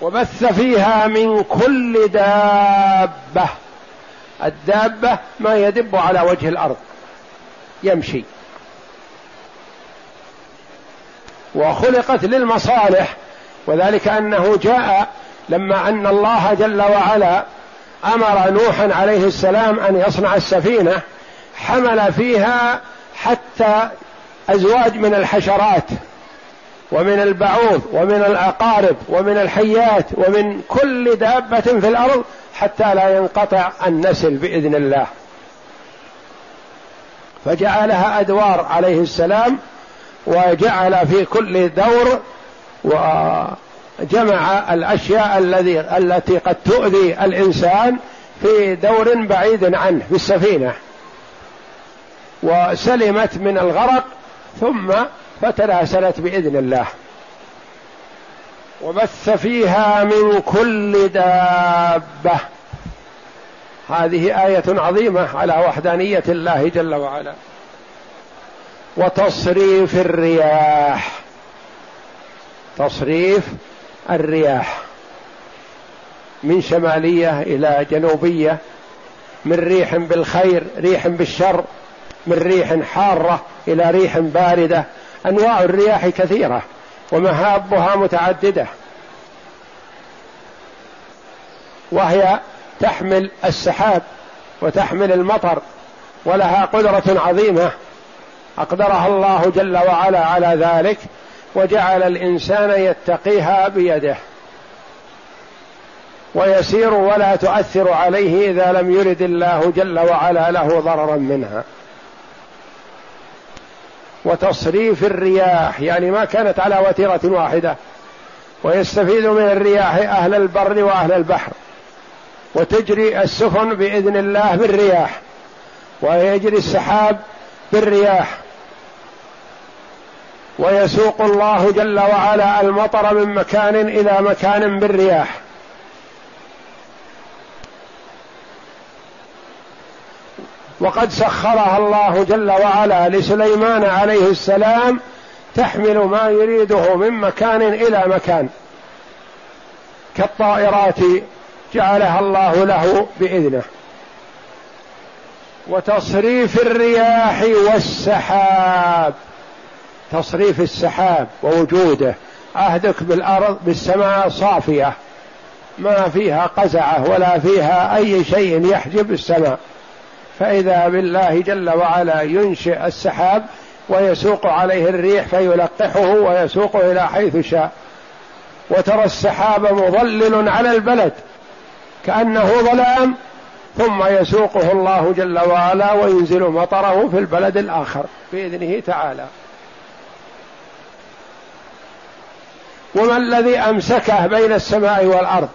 وبث فيها من كل دابة. الدابة ما يدب على وجه الأرض. يمشي. وخلقت للمصالح. وذلك أنه جاء لما أن الله جل وعلا أمر نوحا عليه السلام أن يصنع السفينة. حمل فيها حتى أزواج من الحشرات. ومن البعوض ومن العقارب ومن الحيات ومن كل دابة في الأرض حتى لا ينقطع النسل بإذن الله. فجعلها أدوار عليه السلام وجعل في كل دور وجمع الأشياء الذي التي قد تؤذي الإنسان في دور بعيد عنه في السفينة. وسلمت من الغرق ثم فتناسلت بإذن الله. وبث فيها من كل دابة. هذه آية عظيمة على وحدانية الله جل وعلا. وتصريف الرياح. تصريف الرياح. من شمالية إلى جنوبية. من ريح بالخير ريح بالشر. من ريح حارة إلى ريح باردة. أنواع الرياح كثيرة ومهابها متعددة وهي تحمل السحاب وتحمل المطر ولها قدرة عظيمة. أقدرها الله جل وعلا على ذلك وجعل الإنسان يتقيها بيده. ويسير ولا تؤثر عليه إذا لم يرد الله جل وعلا له ضررا منها. وتصريف الرياح يعني ما كانت على وتيرة واحدة. ويستفيد من الرياح أهل البر وأهل البحر. وتجري السفن بإذن الله بالرياح. ويجري السحاب بالرياح. ويسوق الله جل وعلا المطر من مكان إلى مكان بالرياح. وقد سخرها الله جل وعلا لسليمان عليه السلام تحمل ما يريده من مكان إلى مكان. كالطائرات جعلها الله له بإذنه. وتصريف الرياح والسحاب. تصريف السحاب ووجوده. عهدك بالأرض بالسماء صافية. ما فيها قزعة ولا فيها أي شيء يحجب السماء. فإذا بالله جل وعلا ينشئ السحاب ويسوق عليه الريح فيلقحه ويسوقه إلى حيث شاء. وترى السحاب مظلل على البلد كأنه ظلام ثم يسوقه الله جل وعلا وينزل مطره في البلد الآخر بإذنه تعالى. وما الذي أمسكه بين السماء والأرض؟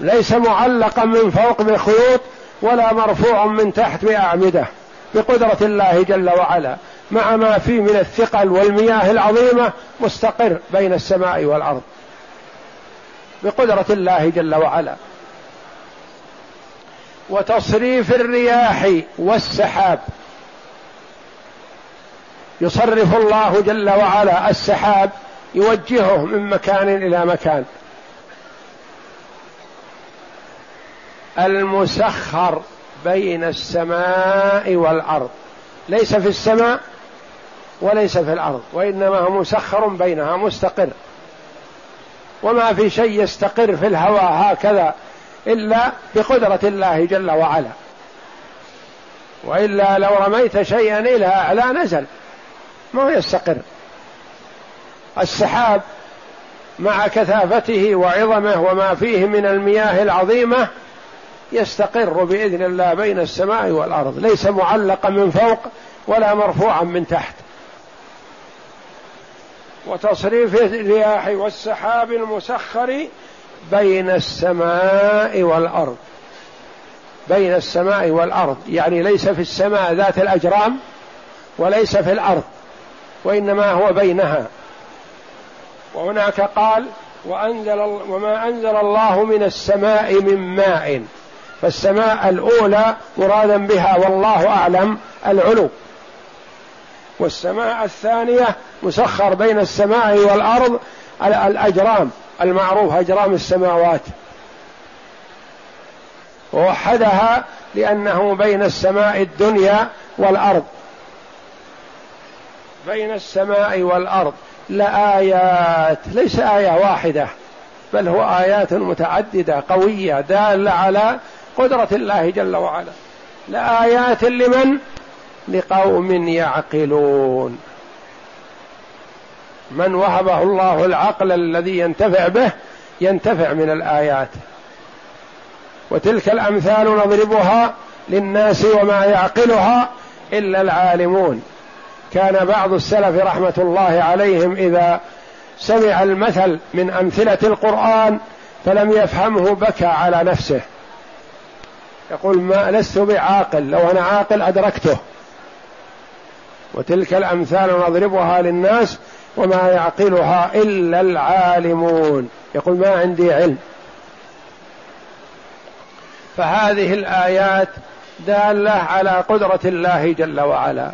ليس معلقا من فوق بخيوط ولا مرفوع من تحت بأعمدة بقدرة الله جل وعلا مع ما فيه من الثقل والمياه العظيمة مستقر بين السماء والأرض. بقدرة الله جل وعلا. وتصريف الرياح والسحاب. يصرف الله جل وعلا السحاب يوجهه من مكان إلى مكان. المسخر بين السماء والأرض. ليس في السماء وليس في الأرض وإنما هو مسخر بينها مستقر. وما في شيء يستقر في الهواء هكذا إلا بقدرة الله جل وعلا. وإلا لو رميت شيئا إلى اعلى نزل ما هو يستقر. السحاب مع كثافته وعظمه وما فيه من المياه العظيمة يستقر بإذن الله بين السماء والأرض ليس معلقا من فوق ولا مرفوعا من تحت. وتصريف الرياح والسحاب المسخر بين السماء والأرض. بين السماء والأرض يعني ليس في السماء ذات الأجرام وليس في الأرض وإنما هو بينها. وهناك قال وأنزل وما أنزل الله من السماء من ماء. فالسماء الأولى مرادا بها والله أعلم العلو. والسماء الثانية مسخر بين السماء والأرض الأجرام المعروف أجرام السماوات. ووحدها لأنه بين السماء الدنيا والأرض. بين السماء والأرض. لآيات ليس آية واحدة بل هو آيات متعددة قوية دالة على قدرة الله جل وعلا. لآيات لمن؟ لقوم يعقلون. من وهبه الله العقل الذي ينتفع به ينتفع من الآيات. وتلك الأمثال نضربها للناس وما يعقلها إلا العالمون. كان بعض السلف رحمة الله عليهم إذا سمع المثل من أمثلة القرآن فلم يفهمه بكى على نفسه. يقول ما لست بعاقل لو أنا عاقل أدركته. وتلك الأمثال نضربها للناس وما يعقلها إلا العالمون. يقول ما عندي علم. فهذه الآيات دالة على قدرة الله جل وعلا.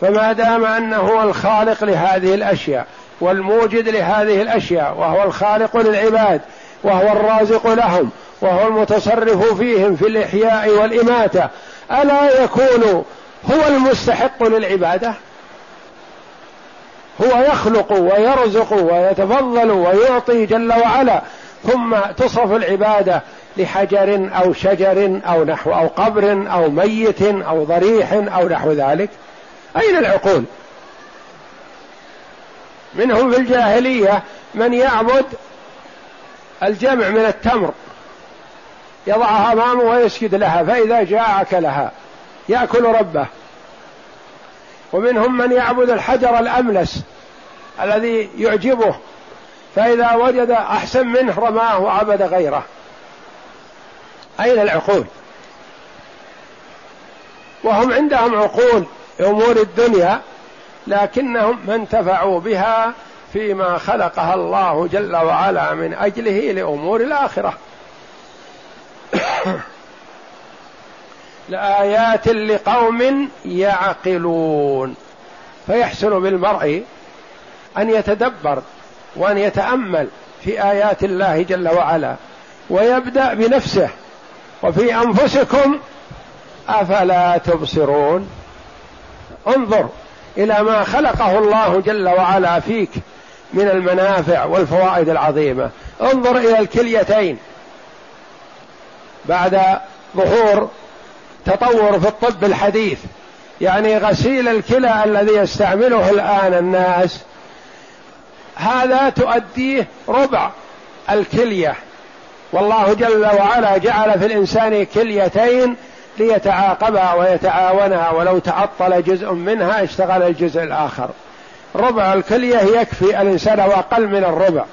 فما دام أنه هو الخالق لهذه الأشياء والموجد لهذه الأشياء وهو الخالق للعباد وهو الرازق لهم وهو المتصرف فيهم في الإحياء والإماتة. ألا يكون هو المستحق للعبادة؟ هو يخلق ويرزق ويتفضل ويعطي جل وعلا ثم تصرف العبادة لحجر أو شجر أو نحو أو قبر أو ميت أو ضريح أو نحو ذلك. أين العقول؟ منهم في الجاهلية من يعبد الجمع من التمر. يضعها أمامه ويسجد لها فإذا جاء اكلها يأكل ربه. ومنهم من يعبد الحجر الأملس الذي يعجبه فإذا وجد أحسن منه رماه وعبد غيره. أين العقول؟ وهم عندهم عقول امور الدنيا لكنهم ما انتفعوا بها فيما خلقها الله جل وعلا من أجله لأمور الآخرة. لايات لقوم يعقلون. فيحسن بالمرء أن يتدبر وأن يتأمل في آيات الله جل وعلا ويبدأ بنفسه. وفي أنفسكم أفلا تبصرون؟ انظر إلى ما خلقه الله جل وعلا فيك من المنافع والفوائد العظيمة. انظر إلى الكليتين. بعد ظهور تطور في الطب الحديث. يعني غسيل الكلى الذي يستعمله الآن الناس هذا تؤديه ربع الكلية. والله جل وعلا جعل في الإنسان كليتين ليتعاقبها ويتعاونها ولو تعطل جزء منها اشتغل الجزء الآخر. ربع الكلية يكفي الإنسان وأقل من الربع.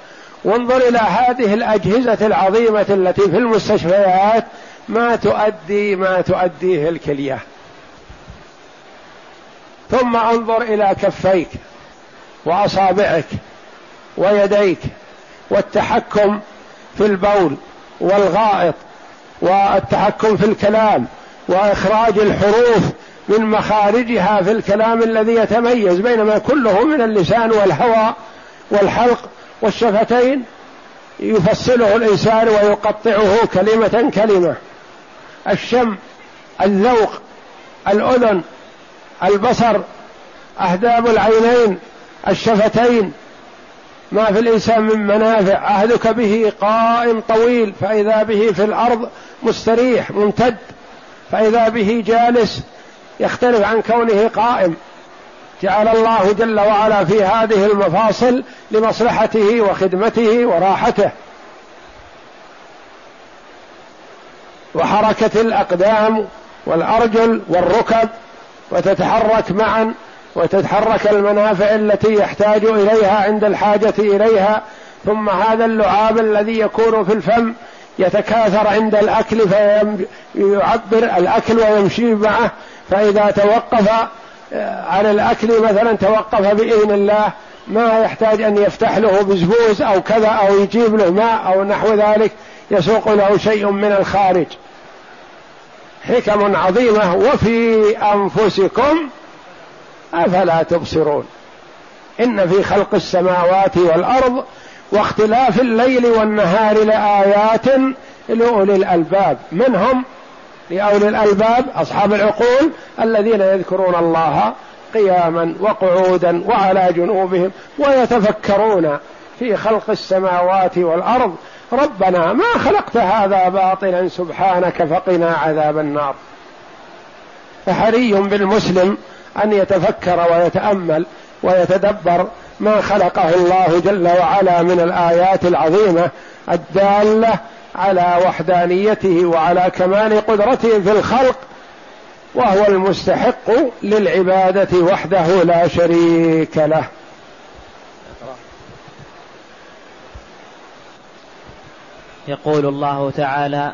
وانظر إلى هذه الأجهزة العظيمة التي في المستشفيات ما تؤدي ما تؤديه الكلية. ثم انظر إلى كفيك وأصابعك ويديك والتحكم في البول والغائط والتحكم في الكلام وإخراج الحروف من مخارجها في الكلام الذي يتميز بينما كله من اللسان والهوى والحلق والشفتين يفصله الإنسان ويقطعه كلمة كلمة. الشم الذوق الأذن البصر أهداب العينين الشفتين. ما في الإنسان من منافع. عهدك به قائم طويل فإذا به في الأرض مستريح ممتد. فإذا به جالس يختلف عن كونه قائم. جعل الله جل وعلا في هذه المفاصل لمصلحته وخدمته وراحته. وحركة الأقدام والأرجل والركب وتتحرك معا وتتحرك المنافع التي يحتاج إليها عند الحاجة إليها ثم هذا اللعاب الذي يكون في الفم يتكاثر عند الأكل فيعبر الأكل ويمشي معه فإذا توقف عن الأكل مثلا توقف بإذن الله ما يحتاج أن يفتح له بزبوز أو كذا أو يجيب له ماء أو نحو ذلك يسوق له شيء من الخارج. حكم عظيمة وفي أنفسكم أفلا تبصرون؟ إن في خلق السماوات والأرض واختلاف الليل والنهار لآيات لأولي الألباب. منهم لأولي الألباب أصحاب العقول الذين يذكرون الله قياما وقعودا وعلى جنوبهم ويتفكرون في خلق السماوات والأرض. ربنا ما خلقت هذا باطلا سبحانك فقنا عذاب النار. فحري بالمسلم أن يتفكر ويتأمل ويتدبر ما خلقه الله جل وعلا من الآيات العظيمة الدالة على وحدانيته وعلى كمال قدرته في الخلق وهو المستحق للعبادة وحده لا شريك له. يقول الله تعالى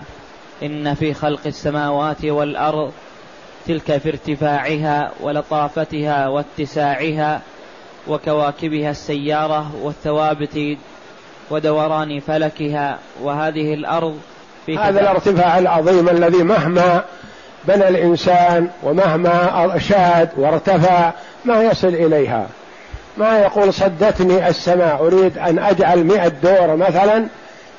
إن في خلق السماوات والأرض تلك في ارتفاعها ولطافتها واتساعها وكواكبها السيارة والثوابت ودوران فلكها وهذه الأرض في هذا الارتفاع العظيم الذي مهما بنى الإنسان ومهما شاد وارتفع ما يصل إليها. ما يقول صدتني السماء أريد أن أجعل مئة دور مثلا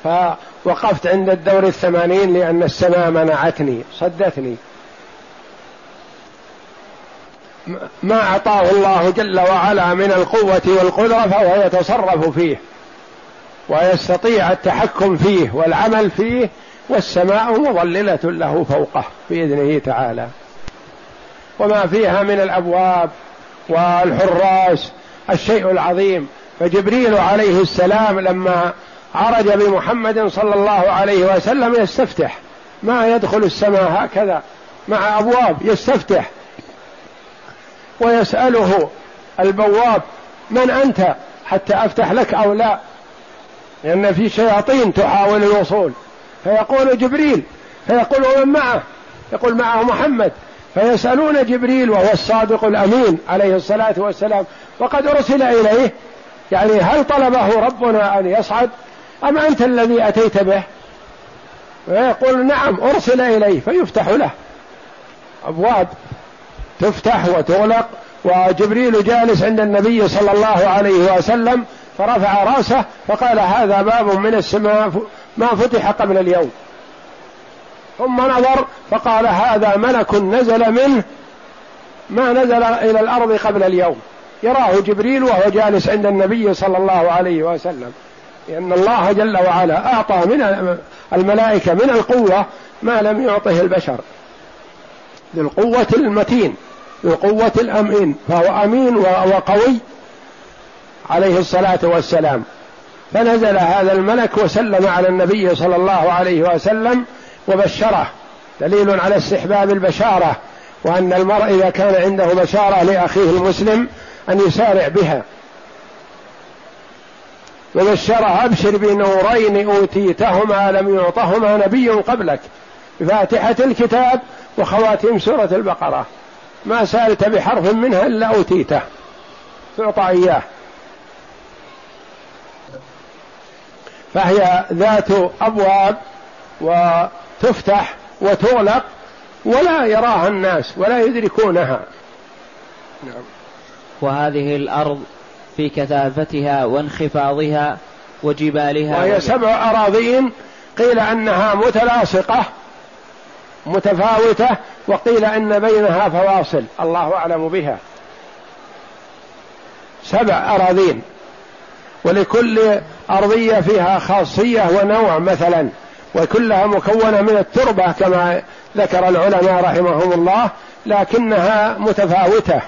فوقفت عند الدور الثمانين لأن السماء منعتني. صدتني. ما أعطاه الله جل وعلا من القوة والقدرة فهو يتصرف فيه. ويستطيع التحكم فيه والعمل فيه والسماء مظللة له فوقه بإذنه تعالى. وما فيها من الأبواب والحراس الشيء العظيم. فجبريل عليه السلام لما عرج بمحمد صلى الله عليه وسلم يستفتح. ما يدخل السماء هكذا مع أبواب يستفتح. ويسأله البواب من أنت؟ حتى أفتح لك أو لا؟ لأن في شياطين تحاول الوصول. فيقول جبريل فيقول ومن معه يقول معه محمد فيسألون جبريل وهو الصادق الأمين عليه الصلاة والسلام وقد أرسل إليه يعني هل طلبه ربنا أن يصعد؟ أم أنت الذي أتيت به؟ فيقول نعم أرسل إليه فيفتح له أبواب تفتح وتغلق وجبريل جالس عند النبي صلى الله عليه وسلم فرفع راسه فقال هذا باب من السماء ما فتح قبل اليوم. ثم نظر فقال هذا ملك نزل منه ما نزل إلى الأرض قبل اليوم. يراه جبريل وهو جالس عند النبي صلى الله عليه وسلم. لأن الله جل وعلا أعطى من الملائكة من القوة ما لم يعطه البشر. للقوه المتين بقوة الأمين فهو أمين وقوي. عليه الصلاة والسلام. فنزل هذا الملك وسلم على النبي صلى الله عليه وسلم وبشره. دليل على استحباب البشارة وأن المرء إذا كان عنده بشارة لأخيه المسلم أن يسارع بها. وبشره أبشر بنورين أوتيتهما لم يعطهما نبي قبلك. بفاتحة الكتاب وخواتيم سورة البقرة. ما سألت بحرف منها إلا أوتيته. تعطى إياه. فهي ذات أبواب وتفتح وتغلق ولا يراها الناس ولا يدركونها. نعم. وهذه الأرض في كثافتها وانخفاضها وجبالها. وهي سبع أراضين قيل أنها متلاصقة متفاوتة وقيل أن بينها فواصل الله أعلم بها. سبع أراضين. ولكل أرضية فيها خاصية ونوع مثلا وكلها مكونة من التربة كما ذكر العلماء رحمهم الله لكنها متفاوتة.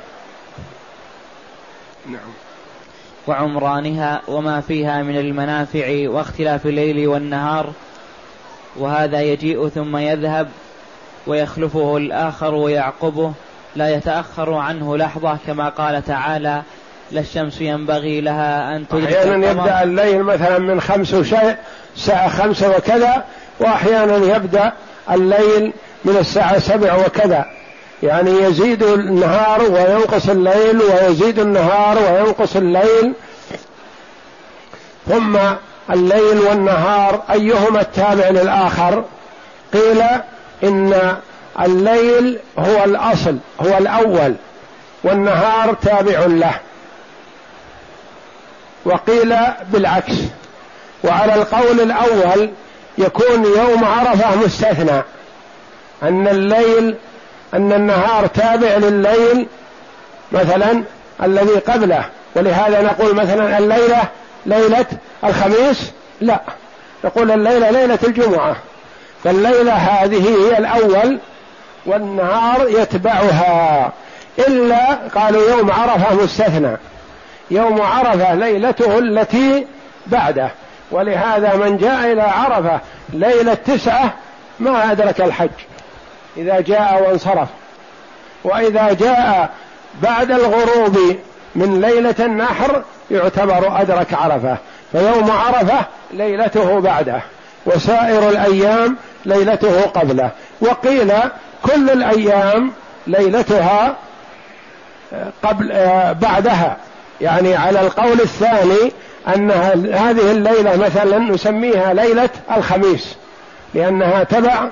نعم. وعمرانها وما فيها من المنافع واختلاف الليل والنهار وهذا يجيء ثم يذهب ويخلفه الآخر ويعقبه لا يتأخر عنه لحظة كما قال تعالى لا الشمس ينبغي لها أن تدرك أحيانا يبدأ الليل مثلا من خمس وشيء الساعة خمسة وكذا وأحيانا يبدأ الليل من الساعة سبع وكذا. يعني يزيد النهار وينقص الليل ويزيد النهار وينقص الليل. ثم الليل والنهار أيهما التابع للآخر؟ قيل إن الليل هو الأصل هو الأول والنهار تابع له. وقيل بالعكس. وعلى القول الأول يكون يوم عرفة مستثنى. أن الليل أن النهار تابع لليل مثلا الذي قبله. ولهذا نقول مثلا الليلة ليلة الخميس؟ لا. نقول الليلة ليلة الجمعة. فالليلة هذه هي الأول والنهار يتبعها. إلا قالوا يوم عرفة مستثنى. يوم عرفة ليلته التي بعده. ولهذا من جاء إلى عرفة ليلة تسعة ما أدرك الحج. إذا جاء وانصرف. وإذا جاء بعد الغروب من ليلة النحر يعتبر أدرك عرفة. فيوم عرفة ليلته بعده. وسائر الأيام ليلته قبله. وقيل كل الأيام ليلتها قبل بعدها. يعني على القول الثاني أن هذه الليلة مثلا نسميها ليلة الخميس لأنها تبع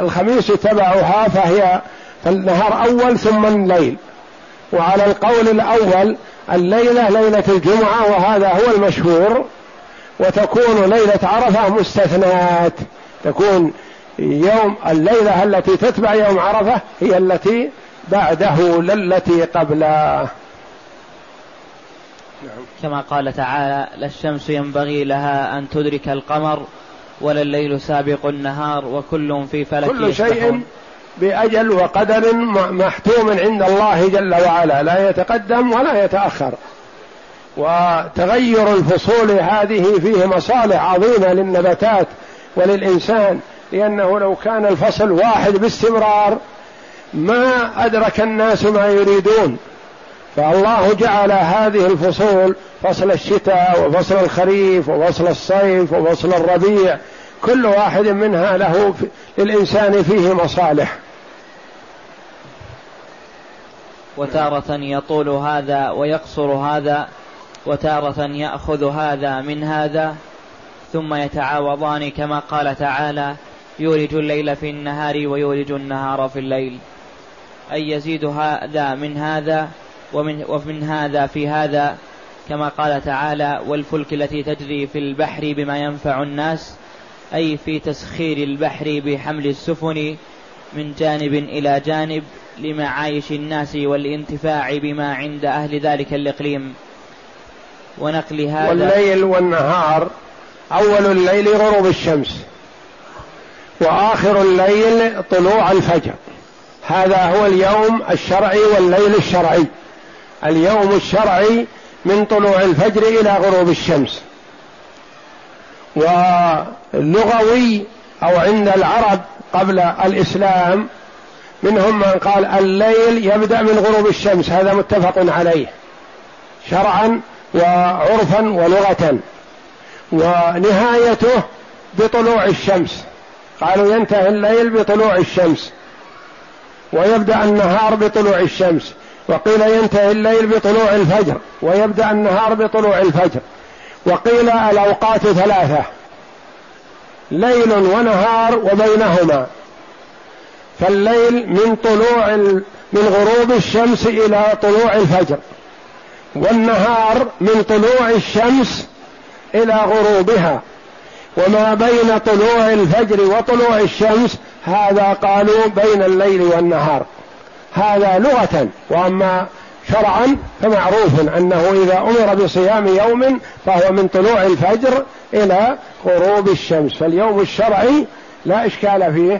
الخميس تبعها فهي فالنهار أول ثم الليل. وعلى القول الأول الليلة ليلة الجمعة وهذا هو المشهور وتكون ليلة عرفة مستثنات تكون يوم الليلة التي تتبع يوم عرفة هي التي بعده للتي قبله نعم. كما قال تعالى لا الشمس ينبغي لها أن تدرك القمر ولا الليل سابق النهار وكل في فلك كل شيء بأجل وقدر محتوم عند الله جل وعلا لا يتقدم ولا يتأخر. وتغير الفصول هذه فيه مصالح عظيمة للنباتات وللإنسان لأنه لو كان الفصل واحد باستمرار ما أدرك الناس ما يريدون. فالله جعل هذه الفصول فصل الشتاء وفصل الخريف وفصل الصيف وفصل الربيع كل واحد منها له للإنسان فيه مصالح. وتارة يطول هذا ويقصر هذا وتارة يأخذ هذا من هذا ثم يتعاوضان كما قال تعالى يولج الليل في النهار ويولج النهار في الليل. أي يزيد هذا من هذا؟ ومن, ومن هذا في هذا كما قال تعالى والفلك التي تجري في البحر بما ينفع الناس أي في تسخير البحر بحمل السفن من جانب إلى جانب لمعايش الناس والانتفاع بما عند أهل ذلك الإقليم. ونقل هذا والليل والنهار أول الليل غروب الشمس وآخر الليل طلوع الفجر. هذا هو اليوم الشرعي والليل الشرعي. اليوم الشرعي من طلوع الفجر إلى غروب الشمس. ولغوي أو عند العرب قبل الإسلام منهم من قال الليل يبدأ من غروب الشمس هذا متفق عليه. شرعا وعرفا ولغة. ونهايته بطلوع الشمس. قالوا ينتهي الليل بطلوع الشمس. ويبدأ النهار بطلوع الشمس. وقيل ينتهي الليل بطلوع الفجر ويبدأ النهار بطلوع الفجر. وقيل الأوقات ثلاثة ليل ونهار وبينهما. فالليل من طلوع من غروب الشمس إلى طلوع الفجر والنهار من طلوع الشمس إلى غروبها. وما بين طلوع الفجر وطلوع الشمس هذا قالوا بين الليل والنهار. هذا لغة وأما شرعا فمعروف أنه إذا أمر بصيام يوم فهو من طلوع الفجر إلى غروب الشمس. فاليوم الشرعي لا إشكال فيه.